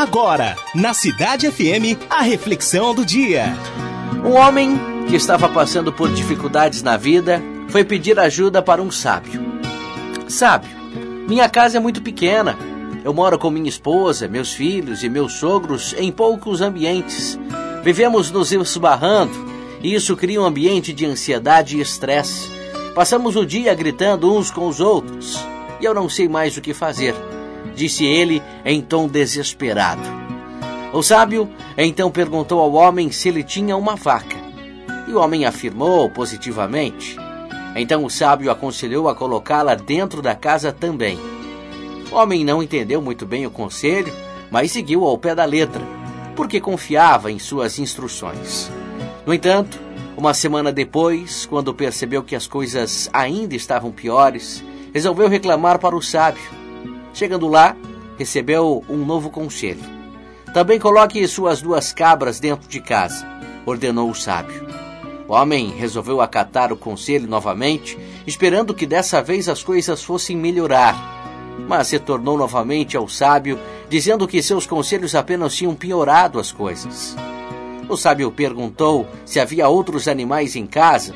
Agora, na Cidade FM, a reflexão do dia. Um homem que estava passando por dificuldades na vida foi pedir ajuda para um sábio. Sábio, minha casa é muito pequena. Eu moro com minha esposa, meus filhos e meus sogros em poucos ambientes. Vivemos nos esbarrando e isso cria um ambiente de ansiedade e estresse. Passamos o dia gritando uns com os outros e eu não sei mais o que fazer disse ele em tom desesperado. O sábio então perguntou ao homem se ele tinha uma vaca. E o homem afirmou positivamente. Então o sábio aconselhou a colocá-la dentro da casa também. O homem não entendeu muito bem o conselho, mas seguiu ao pé da letra, porque confiava em suas instruções. No entanto, uma semana depois, quando percebeu que as coisas ainda estavam piores, resolveu reclamar para o sábio Chegando lá, recebeu um novo conselho. Também coloque suas duas cabras dentro de casa, ordenou o sábio. O homem resolveu acatar o conselho novamente, esperando que dessa vez as coisas fossem melhorar. Mas retornou novamente ao sábio, dizendo que seus conselhos apenas tinham piorado as coisas. O sábio perguntou se havia outros animais em casa,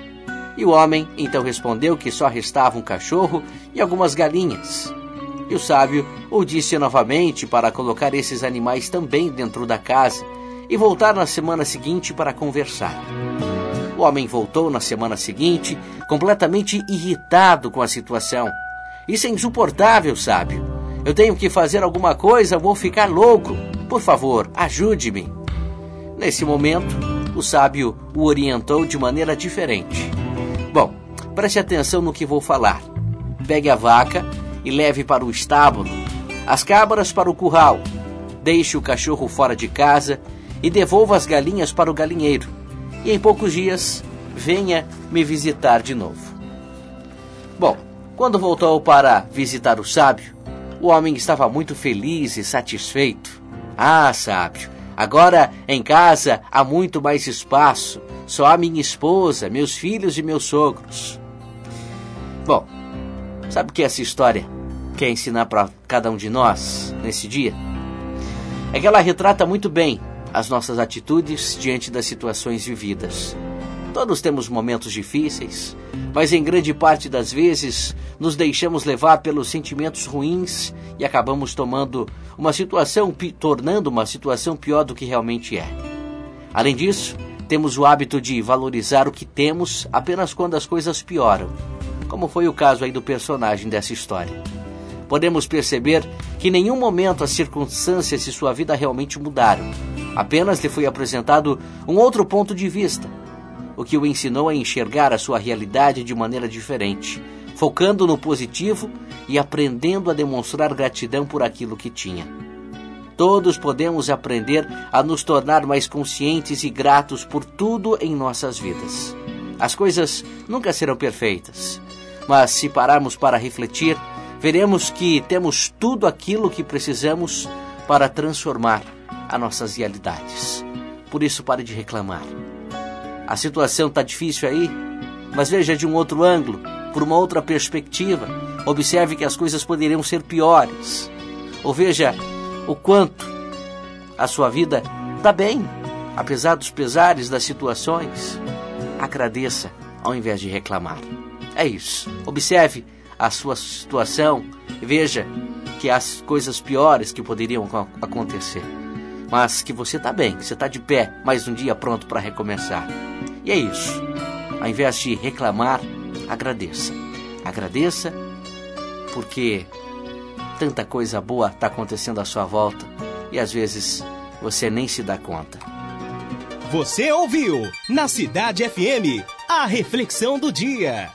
e o homem então respondeu que só restava um cachorro e algumas galinhas. E o sábio o disse novamente para colocar esses animais também dentro da casa e voltar na semana seguinte para conversar. O homem voltou na semana seguinte, completamente irritado com a situação. Isso é insuportável, sábio. Eu tenho que fazer alguma coisa, vou ficar louco. Por favor, ajude-me. Nesse momento, o sábio o orientou de maneira diferente. Bom, preste atenção no que vou falar. Pegue a vaca e leve para o estábulo, as cabras para o curral, deixe o cachorro fora de casa e devolva as galinhas para o galinheiro. E em poucos dias, venha me visitar de novo. Bom, quando voltou para visitar o sábio, o homem estava muito feliz e satisfeito. Ah, sábio, agora em casa há muito mais espaço. Só há minha esposa, meus filhos e meus sogros. Bom, sabe o que essa história quer ensinar para cada um de nós nesse dia é que ela retrata muito bem as nossas atitudes diante das situações vividas. Todos temos momentos difíceis, mas em grande parte das vezes nos deixamos levar pelos sentimentos ruins e acabamos tomando uma situação, tornando uma situação pior do que realmente é. Além disso, temos o hábito de valorizar o que temos apenas quando as coisas pioram, como foi o caso aí do personagem dessa história podemos perceber que em nenhum momento as circunstâncias de sua vida realmente mudaram. Apenas lhe foi apresentado um outro ponto de vista, o que o ensinou a enxergar a sua realidade de maneira diferente, focando no positivo e aprendendo a demonstrar gratidão por aquilo que tinha. Todos podemos aprender a nos tornar mais conscientes e gratos por tudo em nossas vidas. As coisas nunca serão perfeitas, mas se pararmos para refletir, veremos que temos tudo aquilo que precisamos para transformar as nossas realidades. Por isso, pare de reclamar. A situação está difícil aí, mas veja de um outro ângulo, por uma outra perspectiva. Observe que as coisas poderiam ser piores. Ou veja o quanto a sua vida está bem, apesar dos pesares das situações. Agradeça ao invés de reclamar. É isso. Observe a sua situação e veja que há coisas piores que poderiam acontecer. Mas que você está bem, que você está de pé, mais um dia pronto para recomeçar. E é isso. Ao invés de reclamar, agradeça. Agradeça porque tanta coisa boa está acontecendo à sua volta e às vezes você nem se dá conta. Você ouviu na Cidade FM a reflexão do dia.